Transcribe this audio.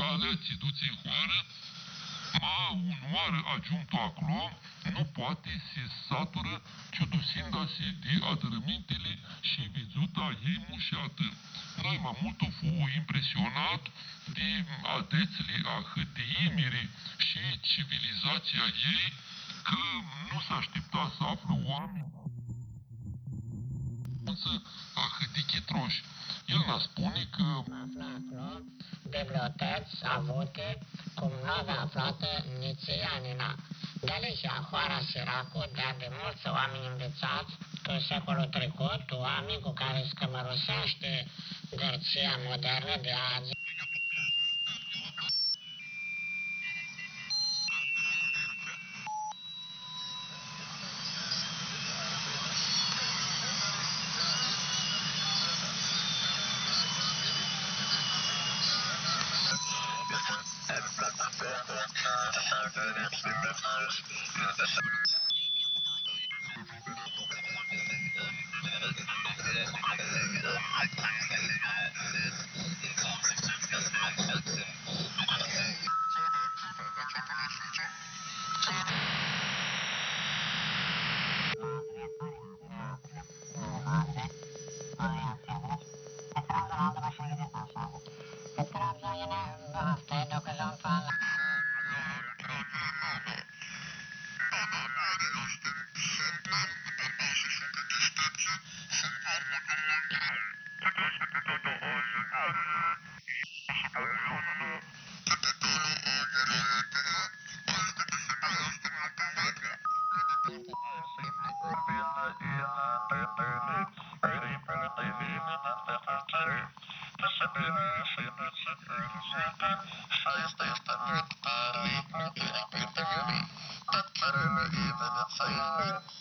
de calea țiduți în hoară, ma unoară ajunto acolo, nu poate se satură, ciudusinda-se de adărămintele și vizuta ei mușată. Noi mai mult fu impresionat de adețele a hâteimire și civilizația ei, că nu s-a aștepta să află oameni însă a hâtichitroși. El ne spune că aflat biblioteci avute cum nu avea aflată nițianina. De aici, Hoara Siracu, de de mulți oameni învățați în secolul trecut, oameni cu care scămărusește gărția modernă de azi. そい。